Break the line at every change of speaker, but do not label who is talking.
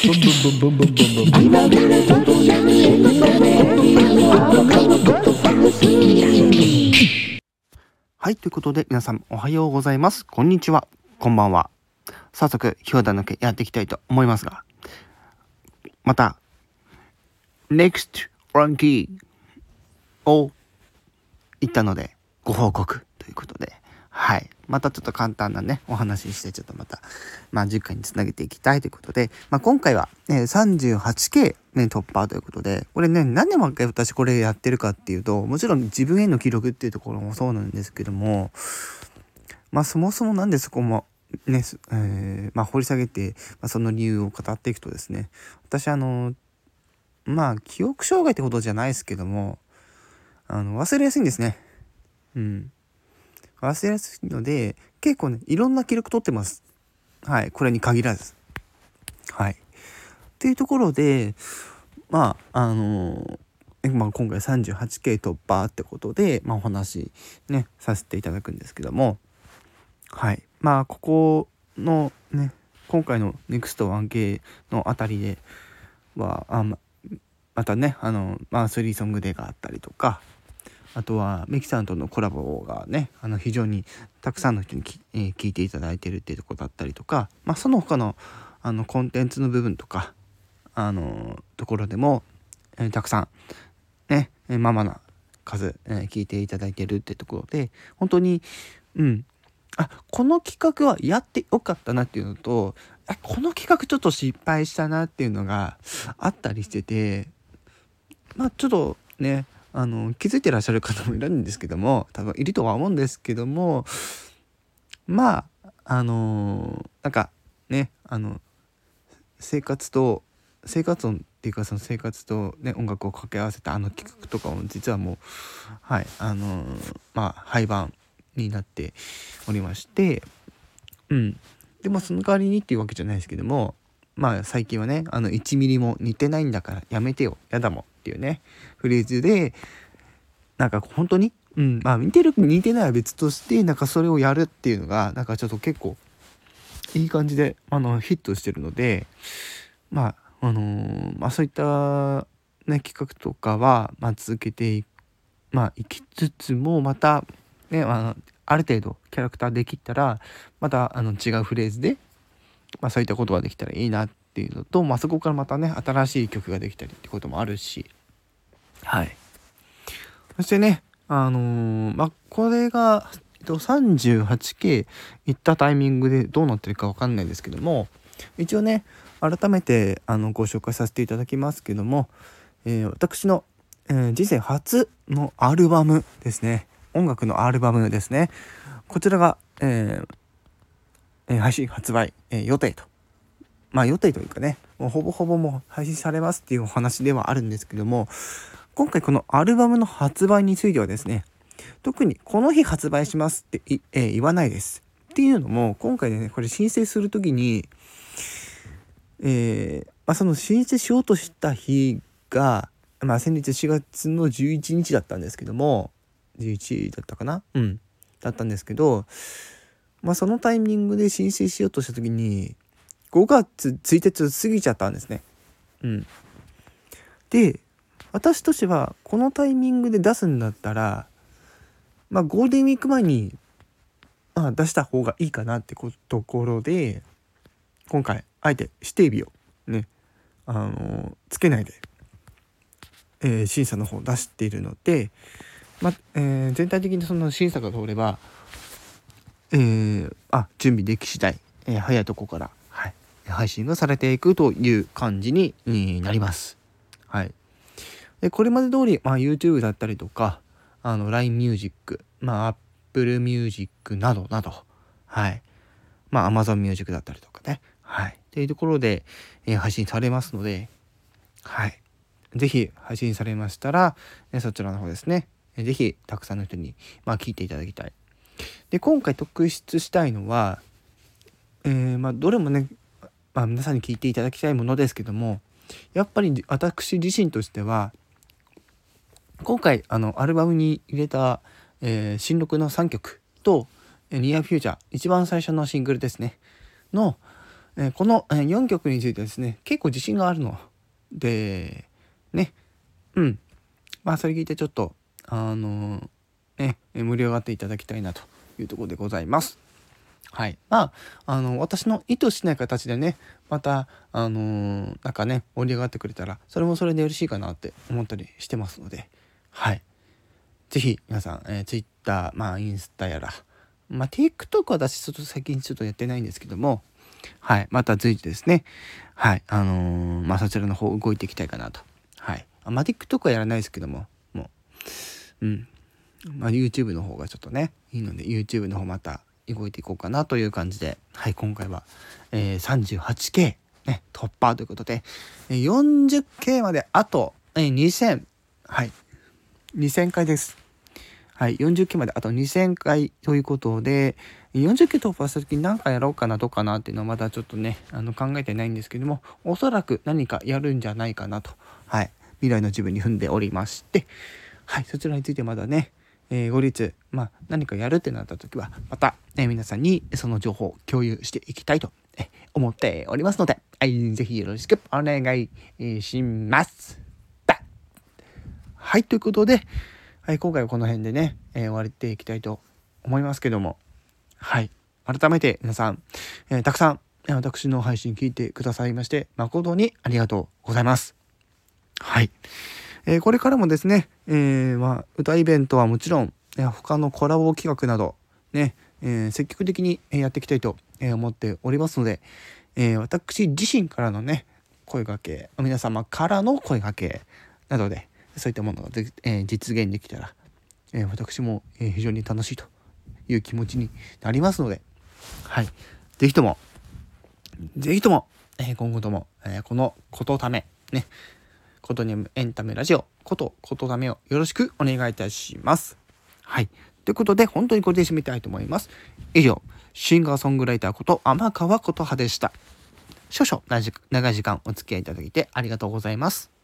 はい、ということで皆さんおはようございます。こんにちは。こんばんは。早速、ひょうだ抜けやっていきたいと思いますが、また、NEXT ランキーを言ったので、ご報告ということで、はい。またちょっと簡単なね、お話しして、ちょっとまた、まあ、10回につなげていきたいということで、まあ、今回は、ね、38K、ね、突破ということで、これね、何で毎回私これやってるかっていうと、もちろん自分への記録っていうところもそうなんですけども、まあ、そもそもなんでそこも、ね、えー、まあ、掘り下げて、まあ、その理由を語っていくとですね、私あの、まあ、記憶障害ってことじゃないですけども、あの、忘れやすいんですね。うん。忘れやすいので、結構ね、いろんな記録取ってます。はい。これに限らず。はい。っていうところで、まあ、あのー、まあ、今回 38K 突破ってことで、まあ、お話ね、させていただくんですけども、はい。まあ、ここのね、今回の NEXT1K のあたりでは、あままたね、あの、まあ、スリーソングデーがあったりとか、あとはミキさんとのコラボがねあの非常にたくさんの人にき、えー、聞いていただいてるっていうとこだったりとか、まあ、その他のあのコンテンツの部分とかあのところでも、えー、たくさんねママな数、えー、聞いていただいてるってところで本当にうん。あこの企画はやってよかったなっていうのとこの企画ちょっと失敗したなっていうのがあったりしててまあちょっとねあの気づいてらっしゃる方もいるんですけども多分いるとは思うんですけどもまああのなんかねあの生活と生活音っていうかその生活と、ね、音楽を掛け合わせたあの企画とかも実はもうはいあのまあ廃盤になっておりましてうん。でもその代わりにっていうわけじゃないですけどもまあ最近はねあの1ミリも似てないんだからやめてよ。やだもん。っていうねフレーズでなんか本当に？うん。まあ似てる似てないは別としてなんかそれをやるっていうのがなんかちょっと結構いい感じであのヒットしてるのでまああのー、まあそういったね企画とかは、まあ、続けていまあ、いきつつもまたねあのある程度キャラクターできたらまたあの違うフレーズでまあ、そういったことができたらいいなっていうのと、まあ、そこからまたね新しい曲ができたりってこともあるし。はい。そしてねあのー、まあこれが、えっと、38K 行ったタイミングでどうなってるか分かんないですけども一応ね改めてあのご紹介させていただきますけども、えー、私の、えー、人生初のアルバムですね。音楽のアルバムですね。こちらが、えー、え配信発売、え予定と。まあ予定というかね、もうほぼほぼもう配信されますっていうお話ではあるんですけども、今回このアルバムの発売についてはですね、特にこの日発売しますって、えー、言わないです。っていうのも、今回ね、これ申請する時に、えー、まあ、その申請しようとした日が、まあ、先日4月の11日だったんですけども、11だったかな？うん。だったんですけど、まあ、そのタイミングで申請しようとした時に5月1日過ぎちゃったんですね。うん、で私としてはこのタイミングで出すんだったらまあゴールデンウィーク前に、まあ、出した方がいいかなってところで今回あえて指定日をねあのつけないで、えー、審査の方を出しているので、まあえー、全体的にその審査が通ればえー、あ準備でき次第、えー、早いとこから、はい、配信がされていくという感じになります。はい、でこれまで通り、まあ、YouTube だったりとか LINE Music、まあ、Apple Music などなど、はい、まあ、Amazon Music だったりとかね、はい、っていうところで、えー、配信されますので、はい、ぜひ配信されましたら、えそちらの方ですね、ぜひたくさんの人に、まあ、聞いていただきたい。で今回特筆したいのは、えー、まあ、どれもね、まあ、皆さんに聞いていただきたいものですけどもやっぱり私自身としては今回あのアルバムに入れた、えー、新録の3曲と「ニアフューチャー一番最初のシングルですね。の、えこの4曲についてですね結構自信があるのでね。うん。まあそれ聞いてちょっとあのね盛り上がっていただきたいなというところでございます。はい。まあ、あの、私の意図しない形でね、また、あのー、なんかね、盛り上がってくれたら、それもそれで嬉しいかなって思ったりしてますので、はい。是非皆さん、えー、Twitter、まあ、インスタやら、まあ、TikTok は私ちょっと最近ちょっとやってないんですけども、はい。また随時ですね、はい。あのー、まあ、そちらの方動いていきたいかなと。はい。まあ、TikTok はやらないですけども、もう、うん。まあ、YouTube の方がちょっとね、いいので、YouTube の方また動いていこうかなという感じで、はい、今回は、えー、38K、ね、突破ということで、40K まであと、えー、2000、はい、2000回です。はい、40K まであと2000回ということで、40K 突破した時に何かやろうかな、どうかなっていうのはまだちょっとね、あの考えてないんですけども、おそらく何かやるんじゃないかなと、はい、未来の自分に踏んでおりまして、はい、そちらについてまだね、えー、後日、まあ、何かやるってなった時は、また、えー、皆さんにその情報を共有していきたいと、えー、思っておりますので、はい、ぜひよろしくお願いします。はい、ということで、はい、今回はこの辺でね、えー、終わっていきたいと思いますけども、はい、改めて皆さん、えー、たくさん、私の配信聞いてくださいまして、誠にありがとうございます。はい。え、これからもですね、え、まあ、歌イベントはもちろん、え、他のコラボ企画など、ね、え積極的にやっていきたいと思っておりますので、え私自身からのね、声かけ、皆様からの声かけなどで、そういったものが、え実現できたら、え私も、え非常に楽しいという気持ちになりますので、はい。是非とも、是非とも、え今後とも、えこのことため、ね、ことにエンタメラジオことことだめをよろしくお願いいたします。はい。ということで、本当にこれで締めたいと思います。以上、シンガーソングライターこと天川琴葉でした。少々長い時間お付き合いいただいてありがとうございます。